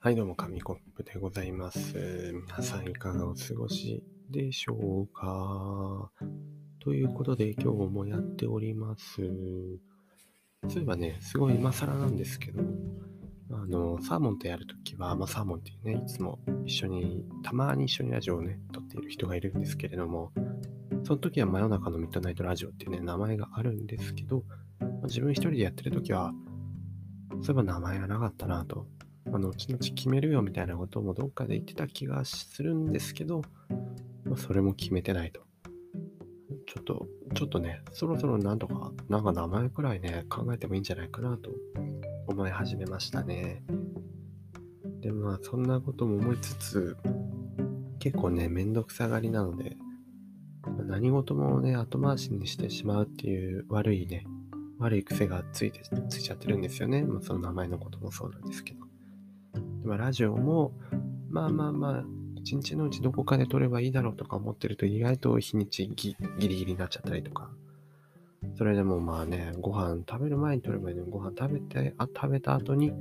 はい、どうも、紙コップでございます。皆さんいかがお過ごしでしょうか？ということで、今日もやっております。そういえばね、すごい今更なんですけど、あの、サーモンとやるときは、まあ、サーモンっていうね、いつも一緒に、たまに一緒にラジオをね、撮っている人がいるんですけれども、その時は真夜中のミッドナイトラジオっていうね、名前があるんですけど、まあ自分一人でやってる時は、そういえば名前がなかったなとあの、後々決めるよみたいなこともどっかで言ってた気がするんですけど、まあ、それも決めてないと。ちょっと、ちょっとね、そろそろなんとか、なんか名前くらいね、考えてもいいんじゃないかなと思い始めましたね。で、まあ、そんなことも思いつつ、結構ね、めんどくさがりなので、何事もね、後回しにしてしまうっていう悪いね、悪い癖がついて、ついちゃってるんですよね。まあ、その名前のこともそうなんですけど。でまあ、ラジオも、まあまあまあ、一日のうちどこかで撮ればいいだろうとか思ってると、意外と日にちギギリギリになっちゃったりとか。それでもまあね、ご飯食べる前に撮ればいいのに、ご飯食べて、あ食べた後に、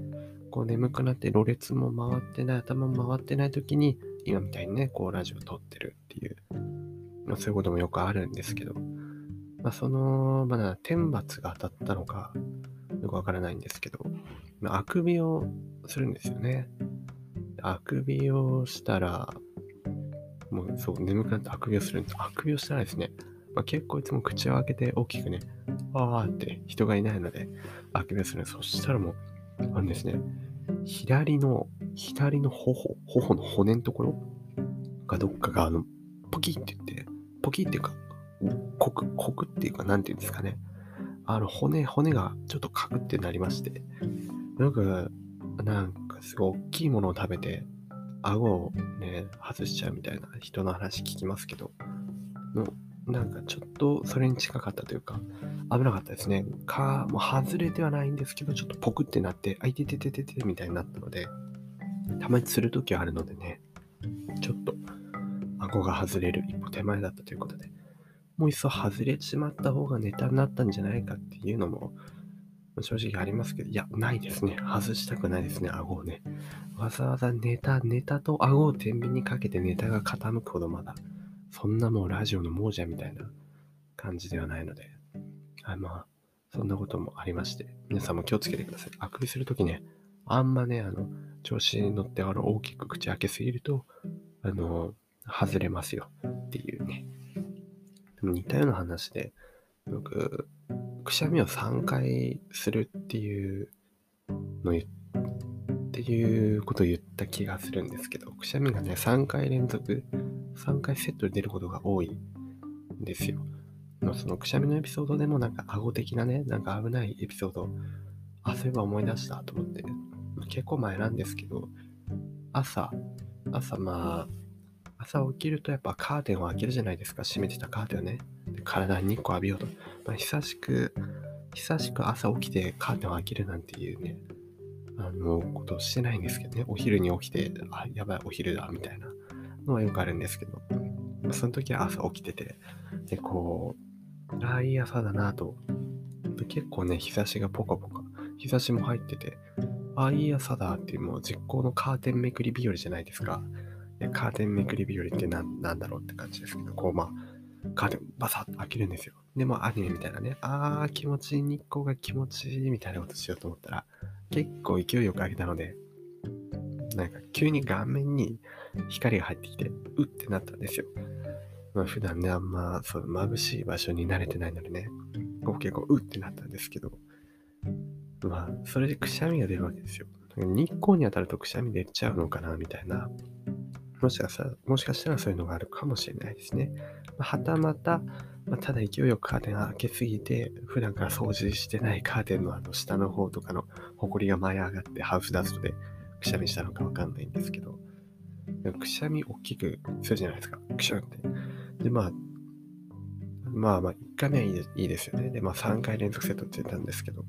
こう眠くなって、ろれつも回ってない、頭も回ってない時に、今みたいにね、こうラジオ撮ってるっていう、まあ、そういうこともよくあるんですけど、まあその、まだ天罰が当たったのか、よくわからないんですけど、ああくびをするんですよね。あくびをしたら、もうそう、眠くなってあくびをするんです。あくびをしたらですね、まあ、結構いつも口を開けて大きくね、あーって人がいないので、あくびをするんです。そしたらもう、あのですね、左の、左の頬、頬の骨のところがどっかが、あの、ポキって言って、ポキっていうか、コク、コクっていうか、なんていうんですかね。あの、骨、骨がちょっとカクってなりまして、なんか、なんかすごい大きいものを食べて、顎をね、外しちゃうみたいな人の話聞きますけど、のなんかちょっとそれに近かったというか、危なかったですね。か、もう外れてはないんですけど、ちょっとポクってなって、あいてててててみたいになったので、たまにするときはあるのでね、ちょっと顎が外れる一歩手前だったということで、もういっそ外れちまった方がネタになったんじゃないかっていうのも、正直ありますけど、いや、ないですね。外したくないですね、顎をね。わざわざネタ、ネタと顎を天秤にかけてネタが傾くほどまだ、そんなもうラジオの亡者みたいな感じではないので、あまあ、そんなこともありまして、皆さんも気をつけてください。あくびするときね、あんまね、あの、調子に乗ってあの大きく口開けすぎると、あの、外れますよっていうね。でも似たような話で、僕、くしゃみを3回するっていうの言っていうことを言った気がするんですけど、くしゃみがね、3回連続、3回セットで出ることが多いんですよ。まそのくしゃみのエピソードでもなんか顎的なね、なんか危ないエピソード、あ、そういえば思い出したと思って、結構前なんですけど、朝、朝まあ、朝起きるとやっぱカーテンを開けるじゃないですか、閉めてたカーテンをね。体に日光浴びようと。まあ、久しく、久しく朝起きてカーテンを開けるなんていうね、あの、ことをしてないんですけどね。お昼に起きて、あ、やばい、お昼だ、みたいなのはよくあるんですけど、その時は朝起きてて、で、こう、ああ、いい朝だなと。結構ね、日差しがポカポカ、日差しも入ってて、ああ、いい朝だっていう、もう実行のカーテンめくり日和じゃないですか。カーテンめくり日和って何なんだろうって感じですけど、こう、まあ、カーテンバサッと開けるんですよ。でもアニメみたいなね、あー気持ちいい、日光が気持ちいいみたいなことしようと思ったら、結構勢いよく開けたので、なんか急に顔面に光が入ってきて、うってなったんですよ。まあ普段ね、あんまそう眩しい場所に慣れてないのでね、こう結構うってなったんですけど、まあそれでくしゃみが出るわけですよ。日光に当たるとくしゃみ出ちゃうのかなみたいなもしかしたら、もしかしたらそういうのがあるかもしれないですね。まはたまた、まただ勢いよくカーテン開けすぎて、普段から掃除してないカーテンのあの下の方とかの埃が舞い上がってハウスダストでくしゃみしたのかわかんないんですけど、くしゃみ大きくするじゃないですか。くしゃんって。で、まあ、まあまあ、1回目はいいですよね。で、まあ3回連続セットって言ったんですけど、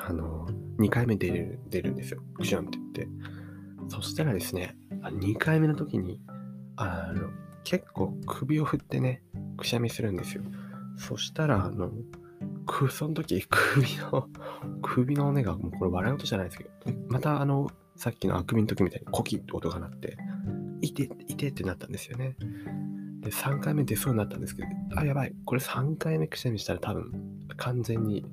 あの、2回目出る、出るんですよ。くしゃんって言って。そしたらですね、2回目の時に、あの、結構首を振ってね、くしゃみするんですよ。そしたら、あの、くその時、首の、首の骨が、もうこれ笑い事じゃないですけど、またあの、さっきのあくびの時みたいにコキッと音が鳴って、いて、いてってなったんですよね。で、3回目出そうになったんですけど、あ、やばい。これ3回目くしゃみしたら多分、完全に、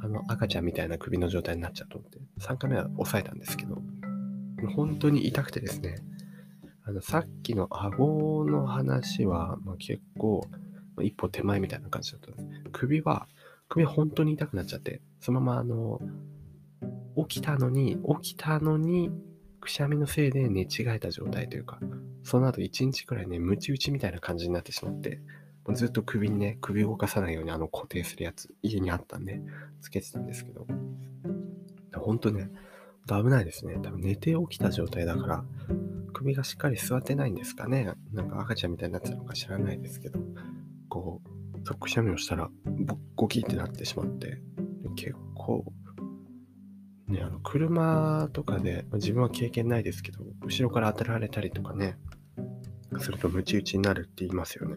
あの、赤ちゃんみたいな首の状態になっちゃうと思って、3回目は抑えたんですけど、本当に痛くてですね、あの、さっきの顎の話は、まあ、結構、まあ、一歩手前みたいな感じだったんです。首は、首は本当に痛くなっちゃって、そのままあの、起きたのに、起きたのに、くしゃみのせいで寝違えた状態というか、その後1日くらいね、ムチ打ちみたいな感じになってしまって、もうずっと首にね、首を動かさないようにあの固定するやつ、家にあったんで、つけてたんですけど、本当ね、危ないですね。多分寝て起きた状態だから、首がしっかり座ってないんですかね。なんか赤ちゃんみたいになってたのか知らないですけど、こう、くしゃみをしたら、ボッコキってなってしまって、結構、ね、あの、車とかで、自分は経験ないですけど、後ろから当てられたりとかね、するとムチ打ちになるって言いますよね。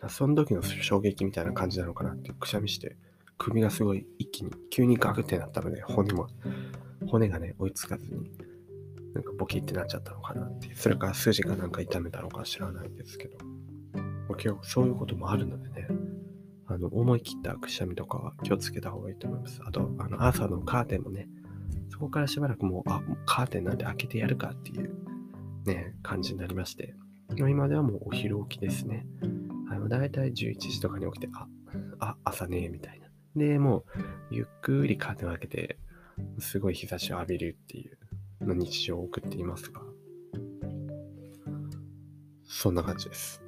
だその時の衝撃みたいな感じなのかなってくしゃみして、首がすごい一気に、急にガクってなったので、骨も、骨がね、追いつかずに、なんかボキってなっちゃったのかなって。それから筋がなんか痛めたのか知らないんですけど。結構そういうこともあるのでね。あの、思い切ったくしゃみとかは気をつけた方がいいと思います。あと、あの、朝のカーテンもね、そこからしばらくもう、あ、もうカーテンなんて開けてやるかっていうね、感じになりまして、今ではもうお昼起きですね。あの、だいたい11時とかに起きて、あ、あ、朝ね、みたいな。で、もう、ゆっくりカーテンを開けて、すごい日差しを浴びるっていうの日常を送っていますが、そんな感じです。